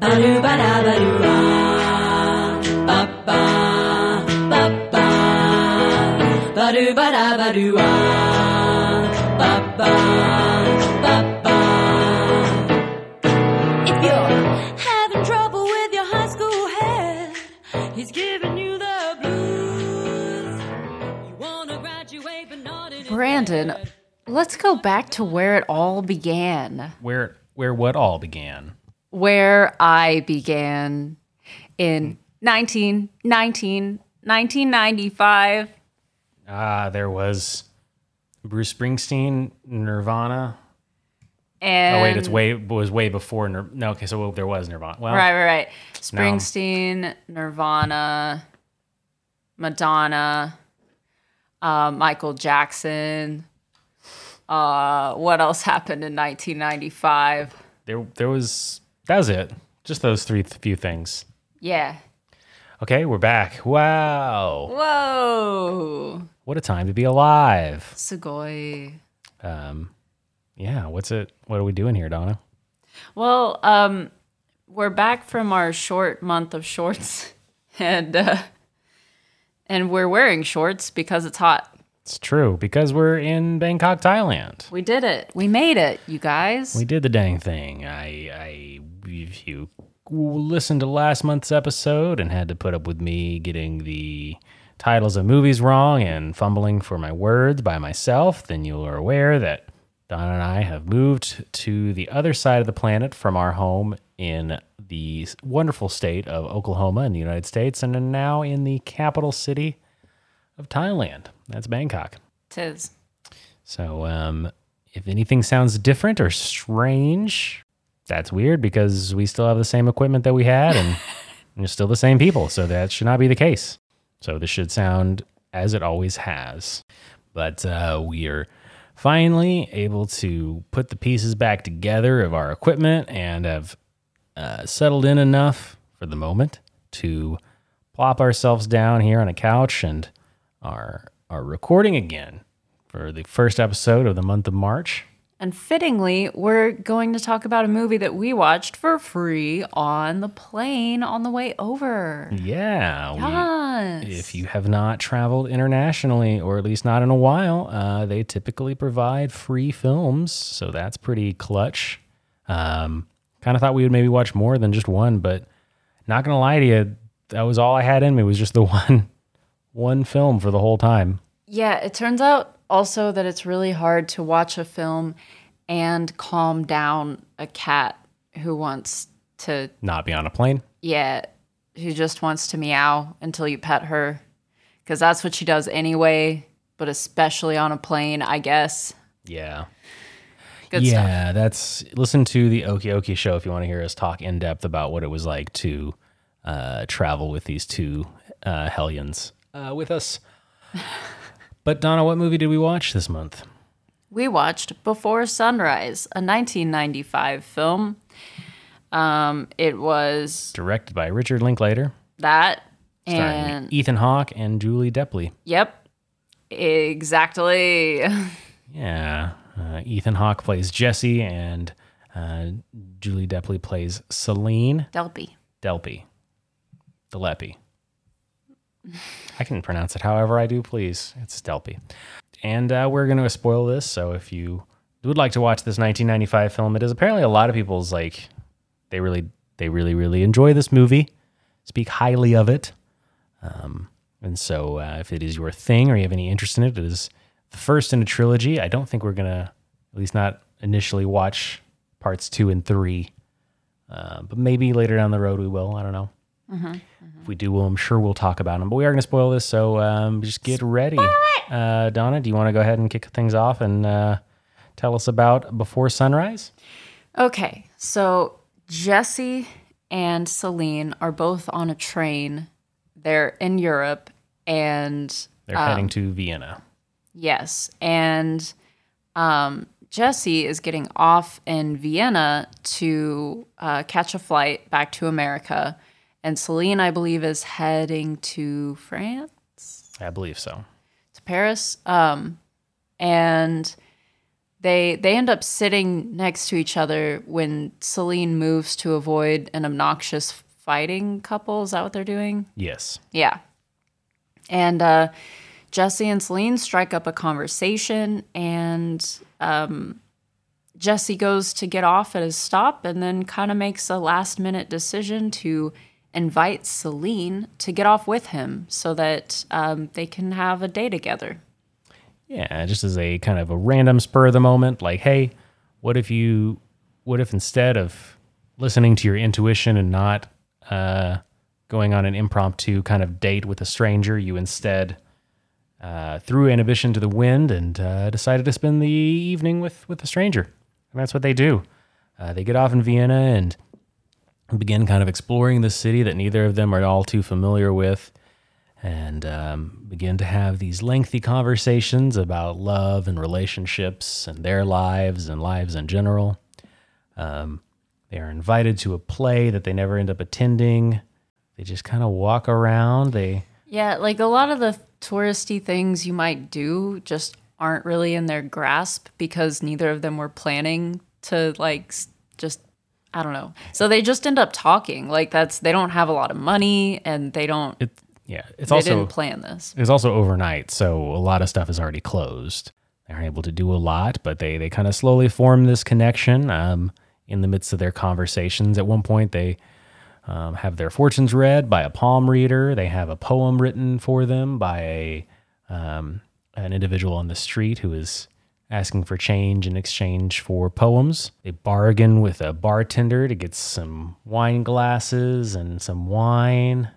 Ba-do ba da ba do ah. Ba ba ba ba. Ba-do ba da ba do ah. Ba ba ba ba. If you're having trouble with your high school head, he's giving you the blues. You wanna graduate but not in Brandon, let's go back to where it all began. Where where what all began? Where I began in 19, 19, 1995. Ah, there was Bruce Springsteen, Nirvana. And Oh wait, it's way was way before. Nir- no, okay, so there was Nirvana. Well, Right, right, right. Springsteen, Nirvana, Madonna, uh, Michael Jackson. Uh, what else happened in 1995? there there was that was it. Just those three th- few things. Yeah. Okay, we're back. Wow, Whoa. what a time to be alive. Sugoi. Um, yeah, what's it? What are we doing here, Donna? Well, um, we're back from our short month of shorts, and uh, and we're wearing shorts because it's hot. It's true because we're in Bangkok, Thailand. We did it. We made it, you guys. We did the dang thing. I, I, if you listened to last month's episode and had to put up with me getting the titles of movies wrong and fumbling for my words by myself, then you are aware that Don and I have moved to the other side of the planet from our home in the wonderful state of Oklahoma in the United States and are now in the capital city of Thailand. That's Bangkok. Tis. So, um, if anything sounds different or strange, that's weird because we still have the same equipment that we had and we're still the same people. So, that should not be the case. So, this should sound as it always has. But uh, we are finally able to put the pieces back together of our equipment and have uh, settled in enough for the moment to plop ourselves down here on a couch and are are recording again for the first episode of the month of March. And fittingly, we're going to talk about a movie that we watched for free on the plane on the way over. Yeah, we, if you have not traveled internationally, or at least not in a while, uh, they typically provide free films, so that's pretty clutch. Um, kind of thought we would maybe watch more than just one, but not gonna lie to you, that was all I had in me was just the one, one film for the whole time. Yeah, it turns out also that it's really hard to watch a film and calm down a cat who wants to, Not be on a plane. yeah, who just wants to meow until you pet her. Because that's what she does anyway, but especially on a plane, I guess. Yeah. Good stuff. yeah, that's listen to the Okie Okie show if you want to hear us talk in depth about what it was like to uh, travel with these two uh, hellions uh, with us. But Donna, what movie did we watch this month? We watched Before Sunrise, a 1995 film. Um, it was Directed by Richard Linklater, that starring and Ethan Hawke and Julie Depley. yep, exactly. Yeah, uh, Ethan Hawke plays Jesse, and uh, Julie Depley plays Celine Delpy. Delpy, Delepi. I can pronounce it however I do, please. It's Delpy. And uh, we're going to spoil this. So if you would like to watch this 1995 film, it is apparently a lot of people's like, they really, they really, really enjoy this movie, speak highly of it. Um, and so uh, if it is your thing or you have any interest in it, it is the first in a trilogy. I don't think we're going to, at least not initially, watch parts two and three. Uh, but maybe later down the road we will. I don't know. If we do, well, I'm sure we'll talk about them. But we are going to spoil this, so um, just get ready. Uh, Donna, do you want to go ahead and kick things off and uh, tell us about Before Sunrise? Okay, so Jesse and Celine are both on a train. They're in Europe, and They're heading to Vienna. yes, and um, Jesse is getting off in Vienna to uh, catch a flight back to America, and Celine, I believe, is heading to France. I believe so. to Paris. Um, and they they end up sitting next to each other when Celine moves to avoid an obnoxious fighting couple. Is that what they're doing? Yes. Yeah. And uh, Jesse and Celine strike up a conversation, and um, Jesse goes to get off at his stop and then kind of makes a last minute decision to invite Celine to get off with him so that um, they can have a day together. Yeah, just as a kind of a random spur of the moment, like, hey, what if you, what if instead of listening to your intuition and not uh, going on an impromptu kind of date with a stranger, you instead uh, threw inhibition to the wind and uh, decided to spend the evening with with a stranger, and that's what they do. Uh, they get off in Vienna and begin kind of exploring the city that neither of them are all too familiar with and um, begin to have these lengthy conversations about love and relationships and their lives and lives in general. Um, they are invited to a play that they never end up attending. They just kind of walk around. They Yeah, like a lot of the touristy things you might do just aren't really in their grasp because neither of them were planning to like just I don't know. So they just end up talking. Like that's they don't have a lot of money and they don't it yeah it's also they also didn't plan this. it's also overnight, so a lot of stuff is already closed. They aren't able to do a lot, but they they kind of slowly form this connection um, in the midst of their conversations. At one point, they um, have their fortunes read by a palm reader. They have a poem written for them by a um, an individual on the street who is asking for change in exchange for poems. They bargain with a bartender to get some wine glasses and some wine.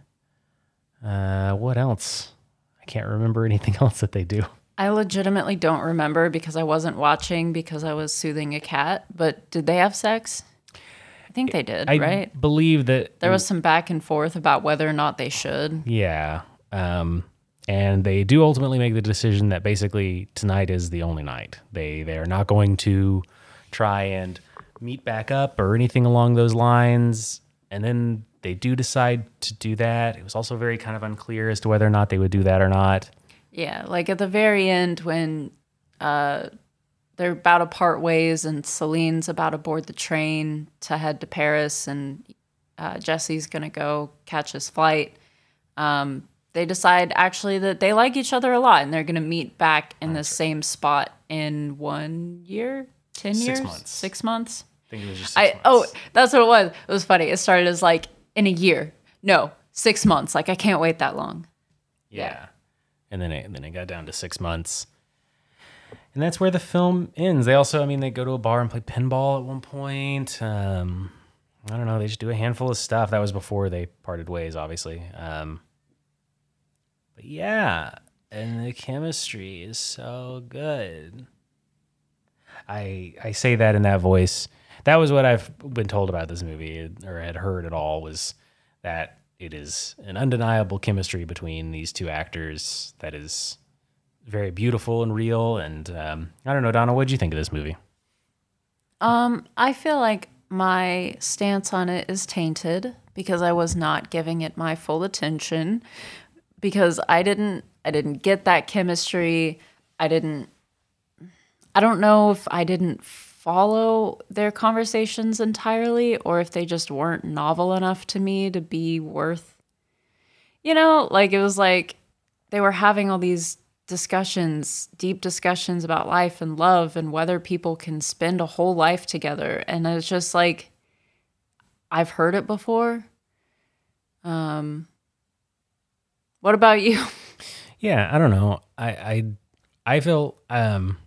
Uh, what else? I can't remember anything else that they do. I legitimately don't remember because I wasn't watching because I was soothing a cat, but did they have sex? I think they did, I right? believe that There was some back and forth about whether or not they should. Yeah. Um, and they do ultimately make the decision that basically tonight is the only night. They they are not going to try and meet back up or anything along those lines. And then they do decide to do that. It was also very kind of unclear as to whether or not they would do that or not. Yeah, like at the very end when uh, they're about to part ways and Celine's about to board the train to head to Paris and uh, Jesse's gonna go catch his flight. Um, they decide actually that they like each other a lot and they're gonna meet back in the same spot in one year, ten Six years, months. six months. I think it was just I oh, that's what it was. It was funny. It started as like in a year. No, six months. Like I can't wait that long. Yeah. And then it, and then it got down to six months. And that's where the film ends. They also, I mean, they go to a bar and play pinball at one point. Um, I don't know. They just do a handful of stuff. That was before they parted ways, obviously. Um, but yeah, and the chemistry is so good. I I say that in that voice. That was what I've been told about this movie, or had heard at all, was that it is an undeniable chemistry between these two actors that is very beautiful and real. And um, I don't know, Donna, what did you think of this movie? Um, I feel like my stance on it is tainted because I was not giving it my full attention because I didn't I didn't get that chemistry. I didn't I don't know if I didn't follow their conversations entirely or if they just weren't novel enough to me to be worth you know, like it was like they were having all these discussions, deep discussions about life and love and whether people can spend a whole life together. And it's just like, I've heard it before. Um, what about you? Yeah, I don't know. I I, I feel um,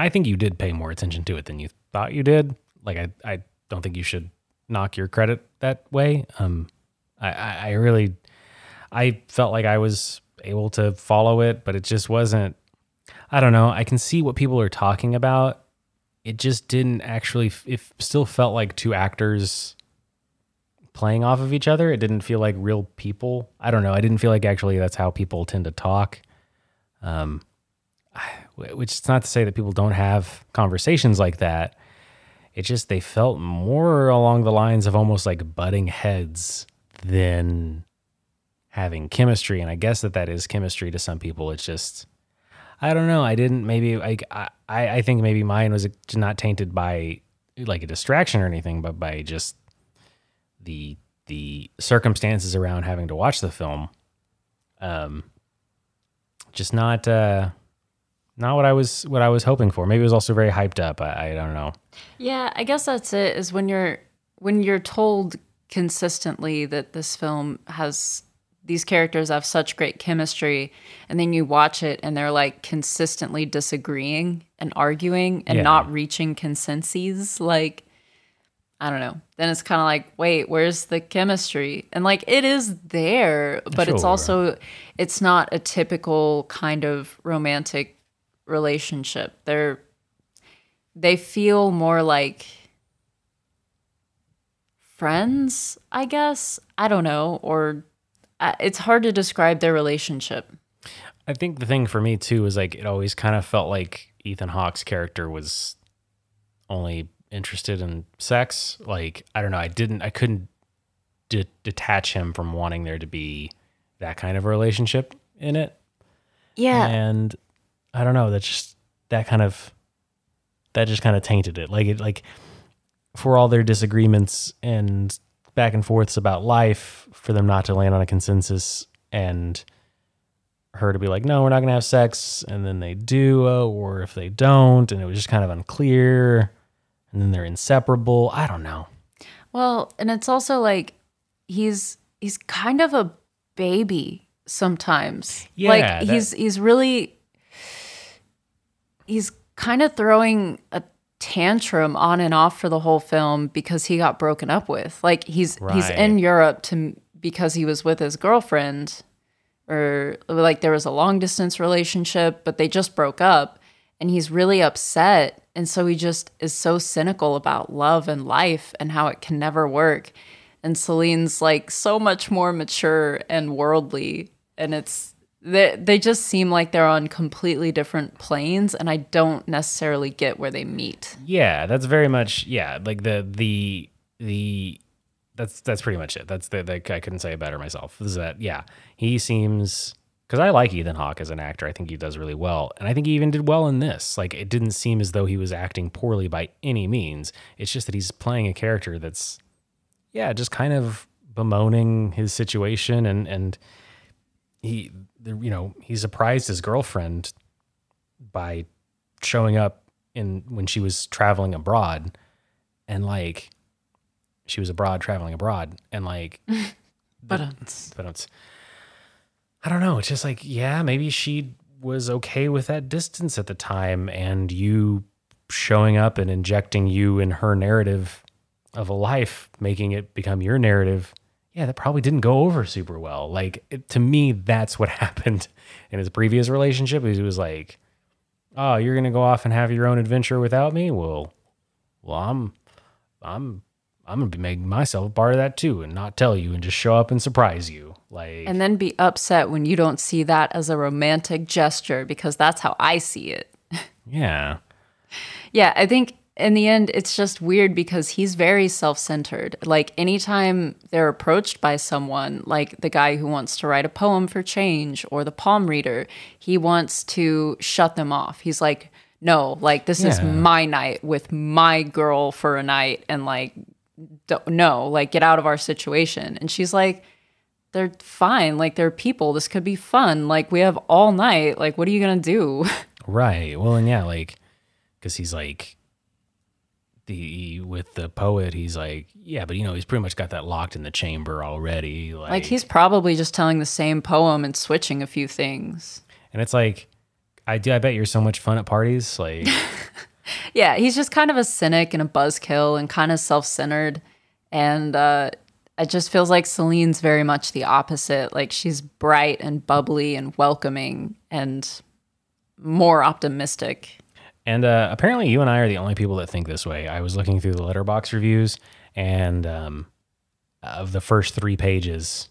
I think you did pay more attention to it than you thought you did. Like I I don't think you should knock your credit that way. Um, I I, I really I felt like I was able to follow it, but it just wasn't. I don't know. I can see what people are talking about. It just didn't actually. It still felt like two actors playing off of each other. It didn't feel like real people. I don't know. I didn't feel like actually that's how people tend to talk. Um, which is not to say that people don't have conversations like that. It just they felt more along the lines of almost like butting heads than having chemistry. And I guess that that is chemistry to some people. It's just I don't know. I didn't. Maybe like I I think maybe mine was not tainted by like a distraction or anything, but by just the the circumstances around having to watch the film. Um, just not uh, not what I was what I was hoping for. Maybe it was also very hyped up. I, I don't know. Yeah, I guess that's it. Is when you're when you're told consistently that this film has these characters have such great chemistry and then you watch it and they're like consistently disagreeing and arguing and Yeah. not reaching consensus like i don't know. Then it's kind of like wait where's the chemistry? And like it is there but it's also it's not a typical kind of romantic relationship. They're they feel more like friends i guess? I don't know. Or uh, it's hard to describe their relationship. I think the thing for me too is like it always kind of felt like Ethan Hawke's character was only interested in sex. Like I don't know, I didn't, I couldn't de- detach him from wanting there to be that kind of a relationship in it. yeah and I don't know. That just that kind of that just kind of tainted it. Like it like for all their disagreements and back and forths about life, for them not to land on a consensus and her to be like, no, we're not gonna have sex, and then they do, uh, or if they don't, and it was just kind of unclear, and then they're inseparable. I don't know. Well, and it's also like he's he's kind of a baby sometimes. Yeah, like that- he's he's really he's kind of throwing a tantrum on and off for the whole film because he got broken up with. Like he's he's in Europe to because he was with his girlfriend or like there was a long distance relationship, but they just broke up and he's really upset. And so he just is so cynical about love and life and how it can never work. And Celine's like so much more mature and worldly. And it's, they, they just seem like they're on completely different planes. And I don't necessarily get where they meet. Yeah, that's very much yeah. Like the the the that's that's pretty much it. That's the, the I couldn't say it better myself. Is that yeah? He seems because I like Ethan Hawke as an actor. I think he does really well, and I think he even did well in this. Like it didn't seem as though he was acting poorly by any means. It's just that he's playing a character that's yeah, just kind of bemoaning his situation and and he you know he surprised his girlfriend by showing up in when she was traveling abroad and like she was abroad traveling abroad and like But but I don't know. It's just like, yeah, maybe she was okay with that distance at the time and you showing up and injecting you in her narrative of a life, making it become your narrative. Yeah, that probably didn't go over super well. Like it, to me, that's what happened in his previous relationship. He was like, "Oh, you're gonna go off and have your own adventure without me? Well, well, I'm, I'm, I'm gonna be making myself a part of that too, and not tell you, and just show up and surprise you. Like, and then be upset when you don't see that as a romantic gesture because that's how I see it. yeah, Yeah, I think in the end, it's just weird because he's very self centered. Like, anytime they're approached by someone, like the guy who wants to write a poem for change or the palm reader, he wants to shut them off. He's like, no, like, this is my night with my girl for a night. And, like, no, like, get out of our situation. And she's like, they're fine. Like, they're people. This could be fun. Like, we have all night. Like, what are you going to do? right. Well, and yeah, like, because he's like, the with the poet, he's like, yeah, but you know, he's pretty much got that locked in the chamber already. Like, Like he's probably just telling the same poem and switching a few things. and it's like, I do. I bet you're so much fun at parties. Like, Yeah, he's just kind of a cynic and a buzzkill and kind of self-centered. And uh, it just feels like Celine's very much the opposite. Like she's bright and bubbly and welcoming and more optimistic. And uh, apparently, you and I are the only people that think this way. I was looking through the Letterboxd reviews, and um, of the first three pages,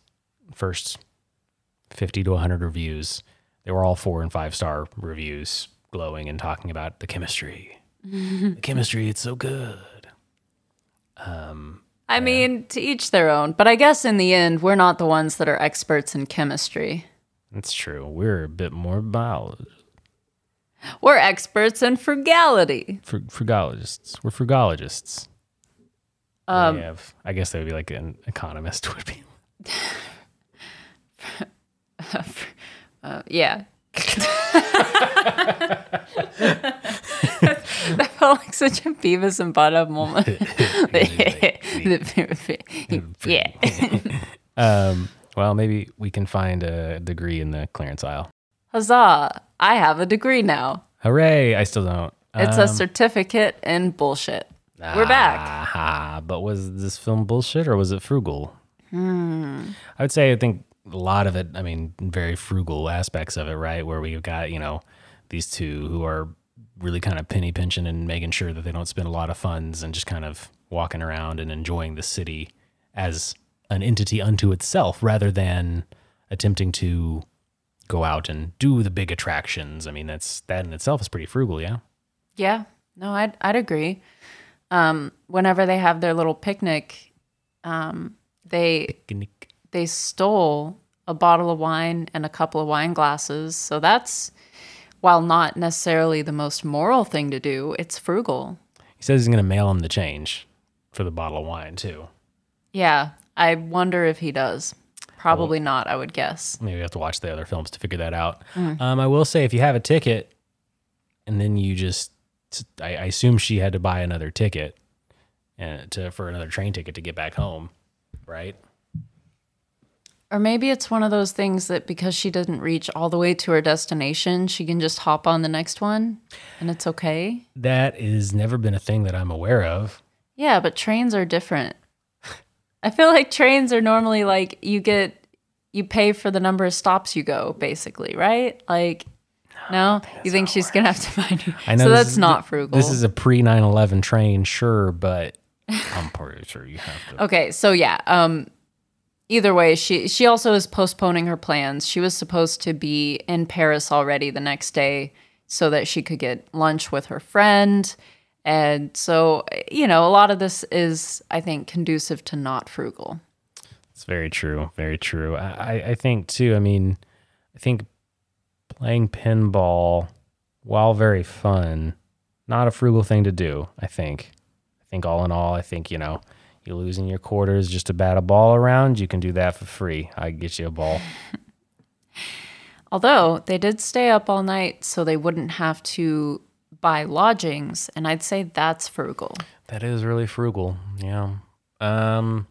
first 50 to 100 reviews, they were all four and five star reviews, glowing and talking about the chemistry. The chemistry, it's so good. I mean, to each their own. But I guess in the end, we're not the ones that are experts in chemistry. That's true. We're a bit more biology. We're experts in frugality. Fr- frugologists. We're frugologists. Um, have, I guess that would be like an economist would be. Uh, yeah. that felt like such a Beavis and Butthead moment. yeah. Um, well, maybe we can find a degree in the clearance aisle. Huzzah! I have a degree now. Hooray! I still don't. It's a certificate in bullshit. We're back. Ah, but was this film bullshit or was it frugal? Hmm. I would say I think a lot of it. I mean, very frugal aspects of it, right? Where we've got you know these two who are really kind of penny pinching and making sure that they don't spend a lot of funds and just kind of walking around and enjoying the city as an entity unto itself, rather than attempting to go out and do the big attractions. I mean, that's that in itself is pretty frugal, yeah. Yeah, no, I'd I'd agree. Um, whenever they have their little picnic, um, they they stole a bottle of wine and a couple of wine glasses. So that's while not necessarily the most moral thing to do, it's frugal. He says he's going to mail him the change for the bottle of wine too. Yeah, I wonder if he does. Probably not, I would guess. Maybe we have to watch the other films to figure that out. Um, I will say, if you have a ticket, and then you just, I, I assume she had to buy another ticket, and to for another train ticket to get back home, right? Or maybe it's one of those things that because she didn't reach all the way to her destination, she can just hop on the next one and it's okay. That has never been a thing that I'm aware of. Yeah, but trains are different. I feel like trains are normally like you get you pay for the number of stops you go, basically, right? Like no, you think she's gonna have to find you. I know so that's is- not frugal. This is a pre 9/11 train, sure, but I'm pretty sure you have to. Okay, so yeah, um either way, she she also is postponing her plans. She was supposed to be in Paris already the next day so that she could get lunch with her friend. And so, you know, a lot of this is I think conducive to not frugal. It's very true. Very true. I, I- think too. I mean, I think playing pinball, while very fun, not a frugal thing to do. I think. I think all in all, I think you know, you losing your quarters just to bat a ball around, you can do that for free. I get you a ball. Although they did stay up all night so they wouldn't have to buy lodgings, and I'd say that's frugal. That is really frugal. Yeah. Um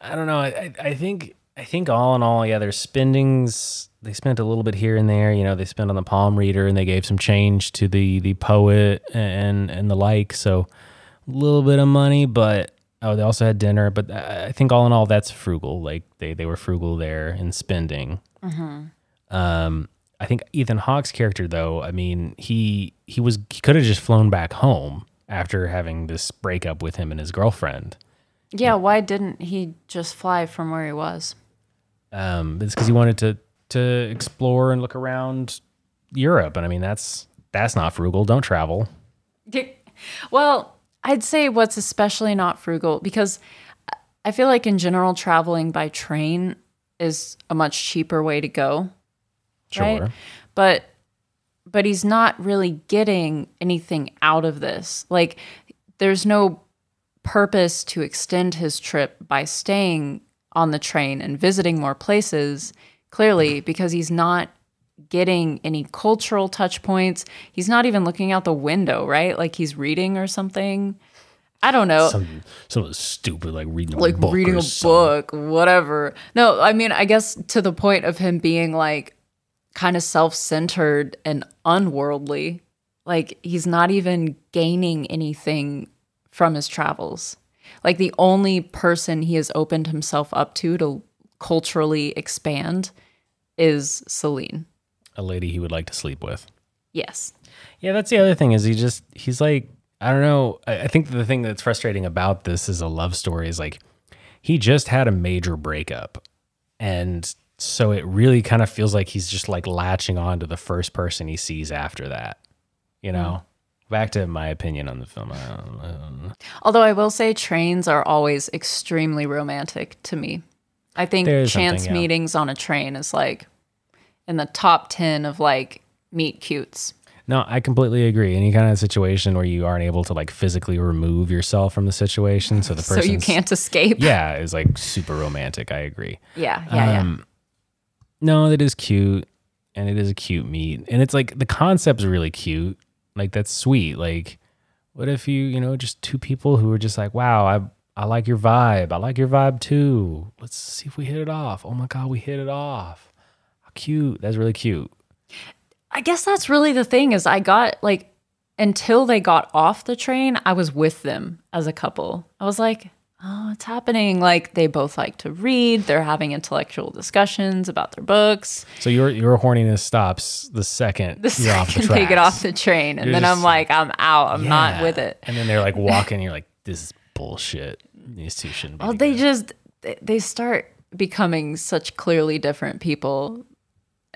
I don't know. I, I I think I think all in all, yeah, their spendings they spent a little bit here and there. You know, they spent on the palm reader and they gave some change to the the poet and and the like. So a little bit of money, but oh, they also had dinner. But I I think all in all, that's frugal. Like they they were frugal there in spending. Um, I think Ethan Hawke's character, though, I mean, he he was he could have just flown back home after having this breakup with him and his girlfriend. Yeah, why didn't he just fly from where he was? Um, it's because he wanted to to explore and look around Europe, and I mean that's that's not frugal. Don't travel. Well, I'd say what's especially not frugal because I feel like in general traveling by train is a much cheaper way to go. Sure. Right? But but he's not really getting anything out of this. Like there's no purpose to extend his trip by staying on the train and visiting more places clearly because he's not getting any cultural touch points. He's not even looking out the window, right? Like he's reading or something. I don't know Some something stupid like reading a like book reading a something. book, whatever. No, I mean, I guess to the point of him being like kind of self centered and unworldly. Like he's not even gaining anything from his travels. Like the only person he has opened himself up to to culturally expand is Celine. A lady he would like to sleep with. Yes. Yeah, that's the other thing is he just he's like I don't know. I, I think the thing that's frustrating about this is a love story is like he just had a major breakup, and so it really kind of feels like he's just like latching on to the first person he sees after that. You know. Back to my opinion on the film. I don't, I don't. Although I will say trains are always extremely romantic to me. I think There is chance something, yeah. meetings on a train is like in the top 10 of like meet cutes. No, I completely agree. Any kind of situation where you aren't able to like physically remove yourself from the situation, so the person So you can't escape. Yeah, is like super romantic. I agree. Yeah. Yeah. Um, No, that is cute, and it is a cute meet, and it's like the concept's really cute. Like that's sweet. Like, what if you, you know, just two people who are just like, wow, I I like your vibe. I like your vibe too. Let's see if we hit it off. Oh my god, we hit it off. Cute. That's really cute. I guess that's really the thing is I got like until they got off the train, I was with them as a couple. I was like, oh, it's happening. Like they both like to read. They're having intellectual discussions about their books. So your your horniness stops the second The you're off the second they get off the train, and You're then I'm like, I'm out. I'm not with it. And then they're like walking. you're like, this is bullshit. These two shouldn't be. Oh, they just they start becoming such clearly different people.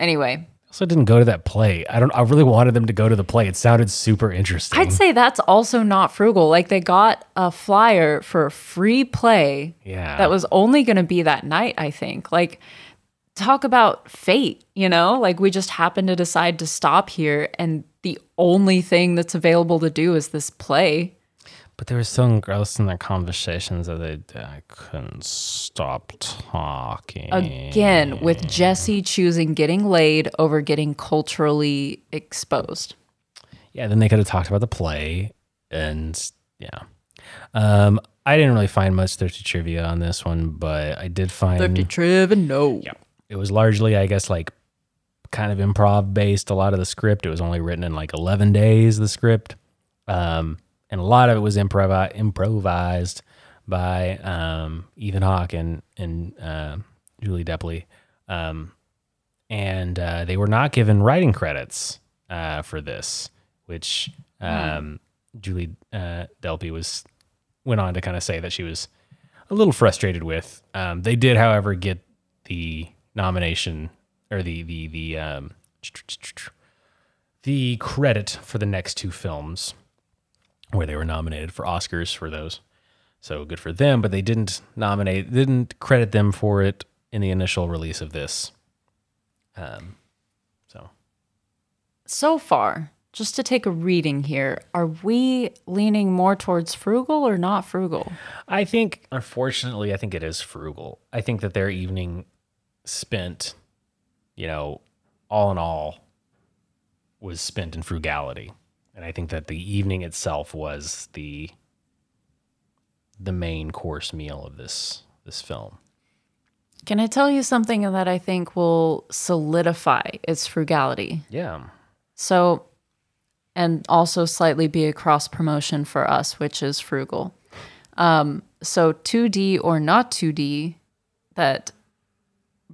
Anyway, also didn't go to that play. I don't. I really wanted them to go to the play. It sounded super interesting. I'd say that's also not frugal. Like they got a flyer for a free play yeah. that was only going to be that night, I think. Like talk about fate, you know? Like we just happened to decide to stop here and the only thing that's available to do is this play. But they were so engrossed in their conversations that they I couldn't stop talking. Again, with Jesse choosing getting laid over getting culturally exposed. Yeah, then they could have talked about the play, and yeah. Um, I didn't really find much thrifty trivia on this one, but I did find Triv and no. Yeah. It was largely, I guess, like kind of improv based. A lot of the script, it was only written in like 11 days, the script. Um, and a lot of it was improv- improvised by um, Ethan Hawke and, and uh, Julie Depley. Um, and uh, they were not given writing credits uh, for this, which um, Julie uh, Delpy was went on to kind of say that she was a little frustrated with. Um, they did, however, get the nomination or the the the um, the credit for the next two films where they were nominated for Oscars for those. So good for them, but they didn't nominate, didn't credit them for it in the initial release of this. Um, so So far, just to take a reading here, are we leaning more towards frugal or not frugal? I think, unfortunately, I think it is frugal. I think that their evening spent, you know, all in all, was spent in frugality, and I think that the evening itself was the the main course meal of this this film. Can I tell you something that I think will solidify its frugality? Yeah, So, and also slightly be a cross promotion for us, which is frugal. Um, so, 2D or not 2D, that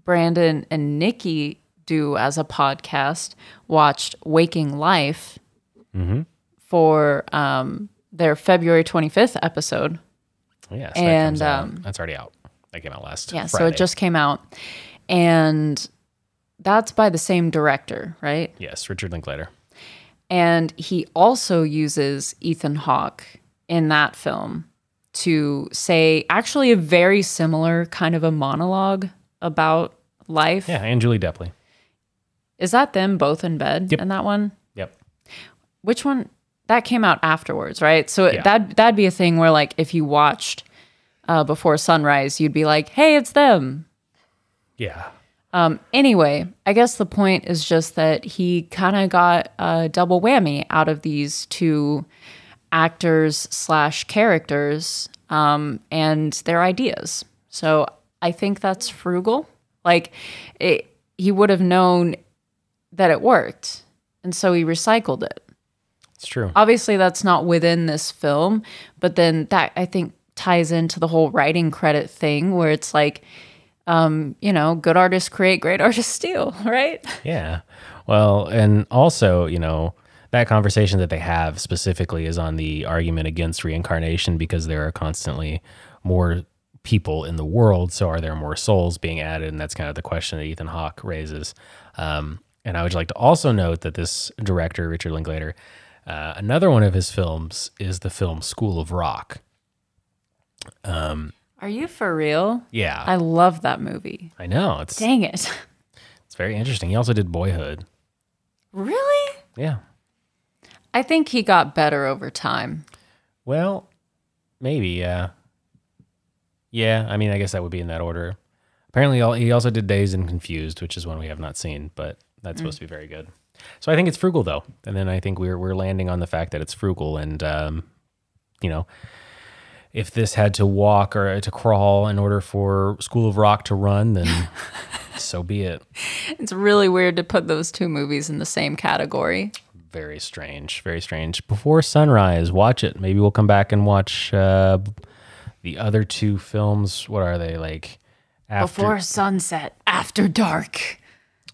Brandon and Nikki do as a podcast, watched Waking Life for um, their February 25th episode. yeah. So that And, comes um, that's already out. That came out last. Yeah, so it just came out. And that's by the same director, right? yes, Richard Linklater. And he also uses Ethan Hawke in that film to say actually a very similar kind of a monologue about life. Yeah, and Julie Depley. Is that them both in bed Yep. in that one? Which one? That came out afterwards, right? So Yeah. that that'd be a thing where like if you watched uh, before sunrise, you'd be like, "Hey, it's them." Yeah. Um, anyway, I guess the point is just that he kind of got a double whammy out of these two actors slash characters um, and their ideas. So I think that's frugal. Like it, he would have known that it worked, and so he recycled it. It's true. Obviously, that's not within this film, but then that I think ties into the whole writing credit thing where it's like, um, you know, good artists create, great artists steal, right? Yeah. Well, and also, you know, that conversation that they have specifically is on the argument against reincarnation because there are constantly more people in the world. So are there more souls being added? And that's kind of the question that Ethan Hawke raises. Um, and I would like to also note that this director, Richard Linklater, uh, another one of his films is the film School of Rock. Are you for real? Yeah, I love that movie. I know. It's Dang it. it's very interesting. He also did Boyhood. really? Yeah. I think he got better over time. Well, maybe, yeah. Yeah, I mean, I guess that would be in that order. Apparently, he also did Dazed and Confused, which is one we have not seen, but that's supposed to be very good. So I think it's frugal, though. And then I think we're, we're landing on the fact that it's frugal. And, um, you know, if this had to walk or to crawl in order for School of Rock to run, then so be it. It's really weird to put those two movies in the same category. Very strange. Very strange. Before sunrise, watch it. Maybe we'll come back and watch uh, the other two films. What are they like? After, Before sunset, after dark.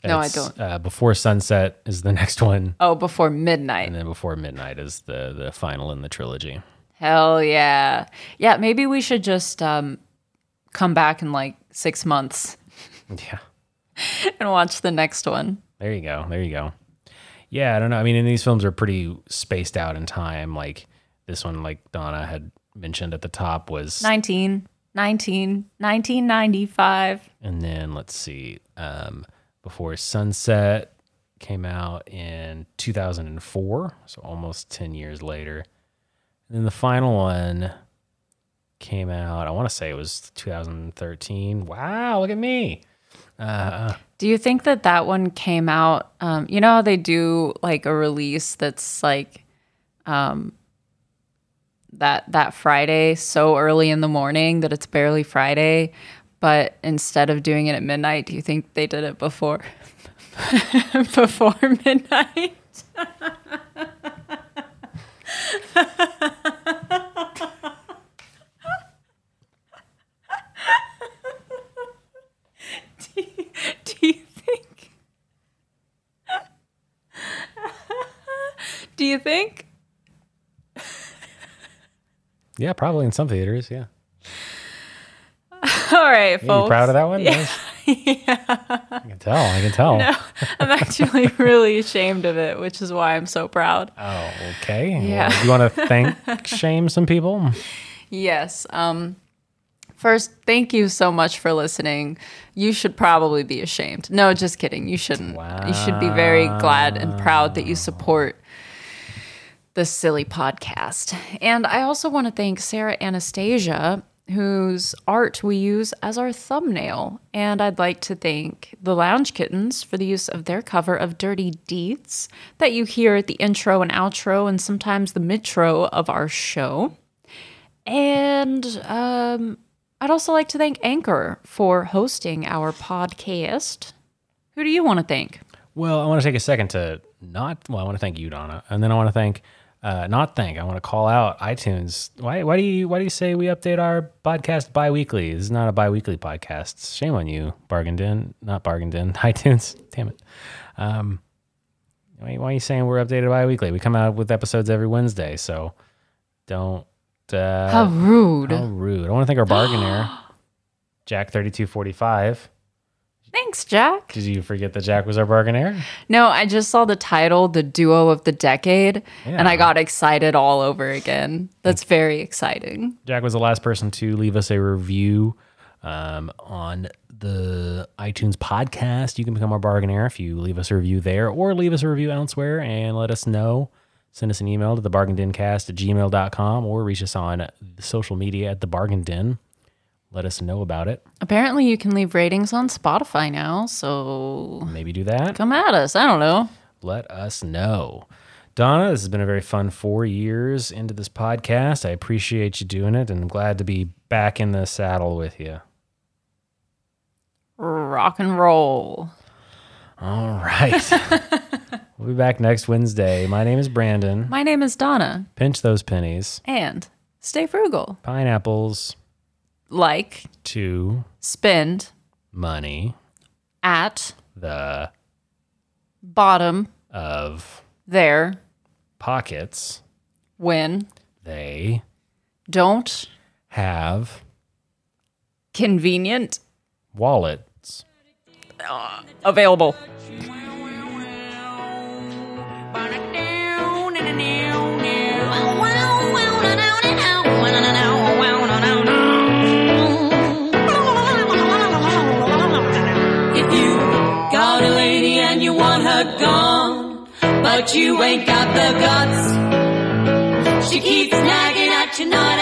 No, I don't. Uh, before sunset is the next one, Oh, before midnight. and then before midnight is the the final in the trilogy. Hell yeah. Yeah, maybe we should just um, come back in like six months Yeah. and watch the next one. There you go. There you go. Yeah, I don't know. I mean, and these films are pretty spaced out in time. Like this one, like Donna had mentioned at the top, was 19, 19, 1995. And then let's see, um, Before Sunset came out in 2004, so almost 10 years later. And then the final one came out, I want to say it was 2013. Wow, look at me. Uh, Do you think that that one came out? Um, you know how they do like a release that's like um, that that Friday so early in the morning that it's barely Friday, but instead of doing it at midnight, do you think they did it before before midnight? do, you, do you think? do you think? yeah, probably in some theaters. Yeah. All right, Yeah, folks. you proud of that one? Yeah. I can tell. I can tell. No, I'm actually really ashamed of it, which is why I'm so proud. Oh, okay. Yeah. Well, you want to thank, shame some people? Yes. Um first, thank you so much for listening. You should probably be ashamed. No, just kidding. You shouldn't. Wow. You should be very glad and proud that you support this silly podcast. And I also want to thank Sara Anastasia whose art we use as our thumbnail. And I'd like to thank the Lounge Kittens for the use of their cover of Dirty Deeds that you hear at the intro and outro and sometimes the midtro of our show. And um, I'd also like to thank Anchor for hosting our podcast. Who do you want to thank? Well, I want to take a second to not. Well, I want to thank you, Donna, and then I want to thank, uh, not thank. I want to call out iTunes. Why? Why do you? Why do you say we update our podcast bi-weekly? This is not a bi-weekly podcast. Shame on you, Bargain Den, Not Bargain Den. iTunes. Damn it. Um, why, why are you saying we're updated bi-weekly? We come out with episodes every Wednesday, so don't. Uh, How rude. how rude! I want to thank our bargainer, Jack thirty two forty five. Thanks, Jack. Did you forget that Jack was our bargainer? No, I just saw the title, The Duo of the Decade, and I got excited all over again. That's very exciting. Jack was the last person to leave us a review um, on the iTunes podcast. You can become our bargainer if you leave us a review there or leave us a review elsewhere and let us know. Send us an email to thebargaindencast at gmail.com or reach us on social media at the bargain den. Let us know about it. Apparently, you can leave ratings on Spotify now, so Maybe do that. come at us. I don't know. let us know. Donna, this has been a very fun four years into this podcast. I appreciate you doing it, and I'm glad to be back in the saddle with you. Rock and roll. All right. we'll be back next Wednesday. My name is Brandon. My name is Donna, Pinch those pennies. and stay frugal. Pineapples Like, to spend money. at The bottom of their pockets when they don't have convenient wallets. Uh, available. But you ain't got the guts. She keeps nagging at you, not